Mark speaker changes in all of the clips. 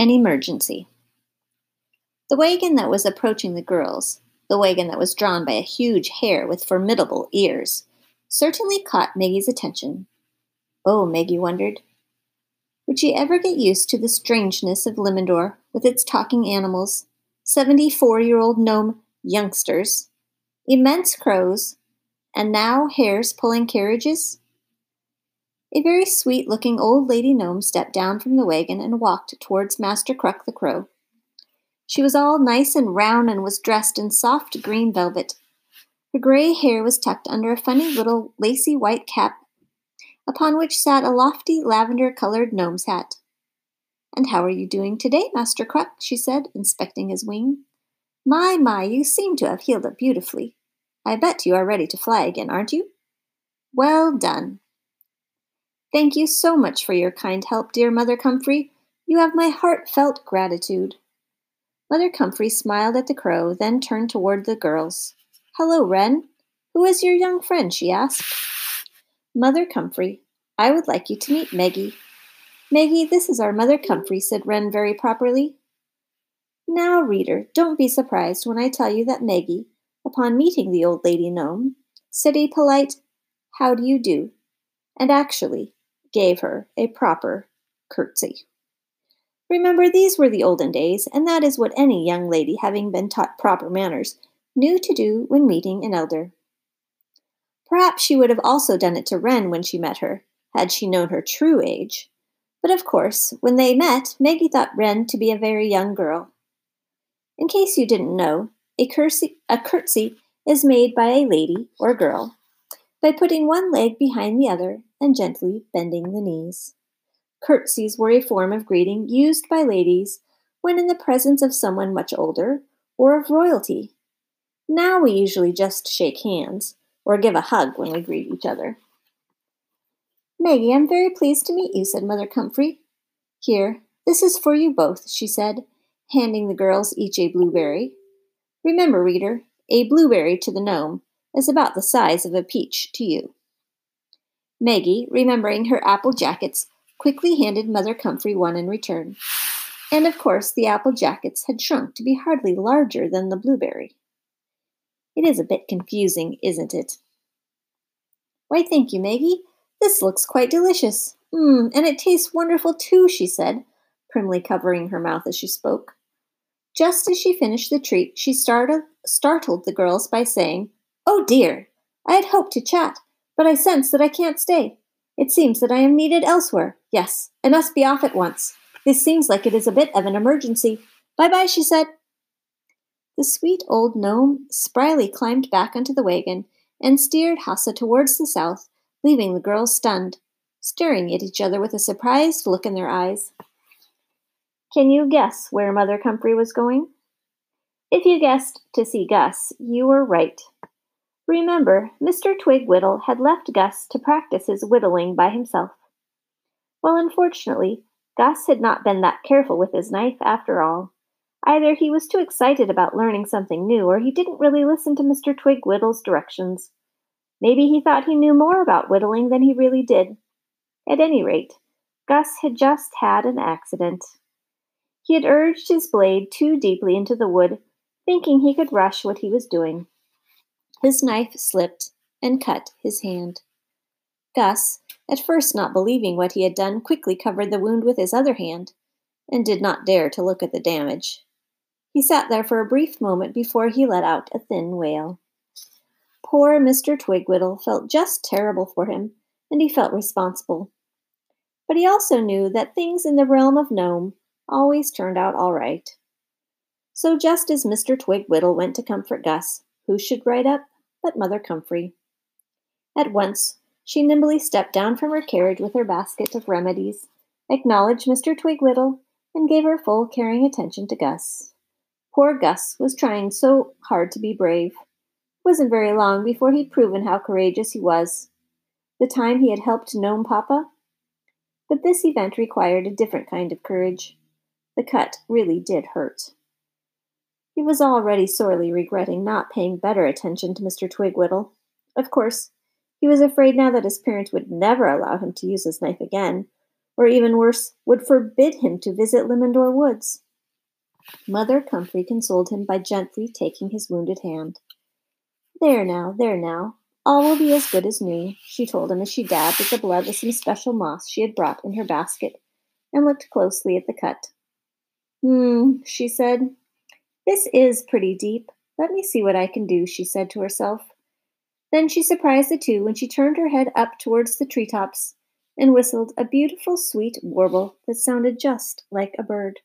Speaker 1: An emergency. The wagon that was approaching the girls, the wagon that was drawn by a huge hare with formidable ears, certainly caught Maggie's attention. Oh, Maggie wondered. Would she ever get used to the strangeness of Limindoor with its talking animals, seventy four year old gnome youngsters, immense crows, and now hares pulling carriages? A very sweet looking old lady gnome stepped down from the wagon and walked towards Master Kruck the Crow. She was all nice and round and was dressed in soft green velvet. Her gray hair was tucked under a funny little lacy white cap, upon which sat a lofty lavender colored gnome's hat. And how are you doing today, Master Kruck? she said, inspecting his wing. My, my, you seem to have healed up beautifully. I bet you are ready to fly again, aren't you? Well done. Thank you so much for your kind help, dear Mother Comfrey. You have my heartfelt gratitude. Mother Comfrey smiled at the crow, then turned toward the girls. Hello, Wren. Who is your young friend? she asked. Mother Comfrey, I would like you to meet Maggie. Maggie, this is our Mother Comfrey, said Wren very properly. Now, reader, don't be surprised when I tell you that Maggie, upon meeting the old lady gnome, said a polite, How do you do? and actually gave her a proper curtsy. Remember, these were the olden days, and that is what any young lady, having been taught proper manners, knew to do when meeting an elder. Perhaps she would have also done it to Wren when she met her, had she known her true age. But of course, when they met, Maggie thought Wren to be a very young girl. In case you didn't know, a curtsy, a curtsy is made by a lady or girl by putting one leg behind the other and gently bending the knees. Curtsies were a form of greeting used by ladies when in the presence of someone much older or of royalty. Now we usually just shake hands or give a hug when we greet each other. Maggie, I'm very pleased to meet you, said Mother Comfrey. Here, this is for you both, she said, handing the girls each a blueberry. Remember, reader, a blueberry to the gnome is about the size of a peach to you. Maggie, remembering her apple jackets, quickly handed Mother Comfrey one in return. And of course, the apple jackets had shrunk to be hardly larger than the blueberry. It is a bit confusing, isn't it? Why, thank you, Maggie. This looks quite delicious. Mmm, and it tastes wonderful too, she said, primly covering her mouth as she spoke. Just as she finished the treat, she startled, startled the girls by saying, Oh dear! I had hoped to chat, but I sense that I can't stay. It seems that I am needed elsewhere. Yes, I must be off at once. This seems like it is a bit of an emergency. Bye bye, she said. The sweet old gnome spryly climbed back onto the wagon and steered Hassa towards the south, leaving the girls stunned, staring at each other with a surprised look in their eyes. Can you guess where Mother Comfrey was going? If you guessed to see Gus, you were right. Remember, Mr. Twigwittle had left Gus to practice his whittling by himself. Well, unfortunately, Gus had not been that careful with his knife after all. Either he was too excited about learning something new, or he didn't really listen to Mr. Twigwittle's directions. Maybe he thought he knew more about whittling than he really did. At any rate, Gus had just had an accident. He had urged his blade too deeply into the wood, thinking he could rush what he was doing. His knife slipped and cut his hand. Gus, at first not believing what he had done, quickly covered the wound with his other hand and did not dare to look at the damage. He sat there for a brief moment before he let out a thin wail. Poor Mr. Twigwittle felt just terrible for him, and he felt responsible. But he also knew that things in the realm of Gnome always turned out all right. So just as Mr. Twigwittle went to comfort Gus, who should ride up but Mother Comfrey? At once she nimbly stepped down from her carriage with her basket of remedies, acknowledged Mr. Twigwittle, and gave her full caring attention to Gus. Poor Gus was trying so hard to be brave. It wasn't very long before he'd proven how courageous he was. The time he had helped Gnome Papa? But this event required a different kind of courage. The cut really did hurt. He was already sorely regretting not paying better attention to Mr. Twigwittle. Of course, he was afraid now that his parents would never allow him to use his knife again, or even worse, would forbid him to visit Limindoor Woods. Mother Comfrey consoled him by gently taking his wounded hand. There now, there now, all will be as good as new, she told him as she dabbed at the blood with some special moss she had brought in her basket and looked closely at the cut. Hmm, she said. This is pretty deep. Let me see what I can do, she said to herself. Then she surprised the two when she turned her head up towards the tree tops and whistled a beautiful, sweet warble that sounded just like a bird.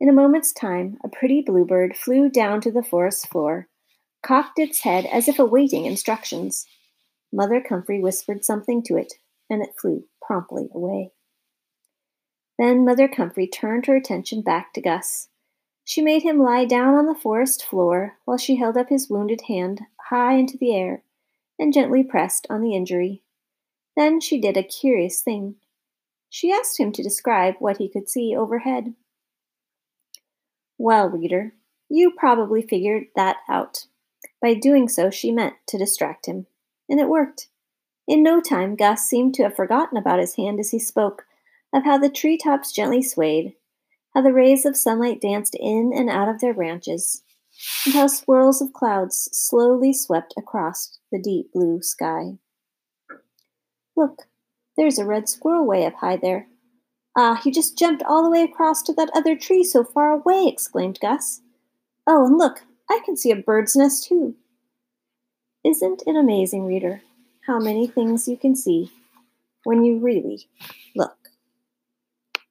Speaker 1: In a moment's time, a pretty bluebird flew down to the forest floor, cocked its head as if awaiting instructions. Mother Comfrey whispered something to it, and it flew promptly away. Then Mother Comfrey turned her attention back to Gus. She made him lie down on the forest floor while she held up his wounded hand high into the air and gently pressed on the injury. Then she did a curious thing. She asked him to describe what he could see overhead. Well, reader, you probably figured that out. By doing so, she meant to distract him. And it worked. In no time, Gus seemed to have forgotten about his hand as he spoke of how the tree tops gently swayed, how the rays of sunlight danced in and out of their branches, and how swirls of clouds slowly swept across the deep blue sky. Look, there's a red squirrel way up high there. Ah, he just jumped all the way across to that other tree so far away, exclaimed Gus. Oh, and look, I can see a bird's nest too. Isn't it amazing, reader, how many things you can see when you really look?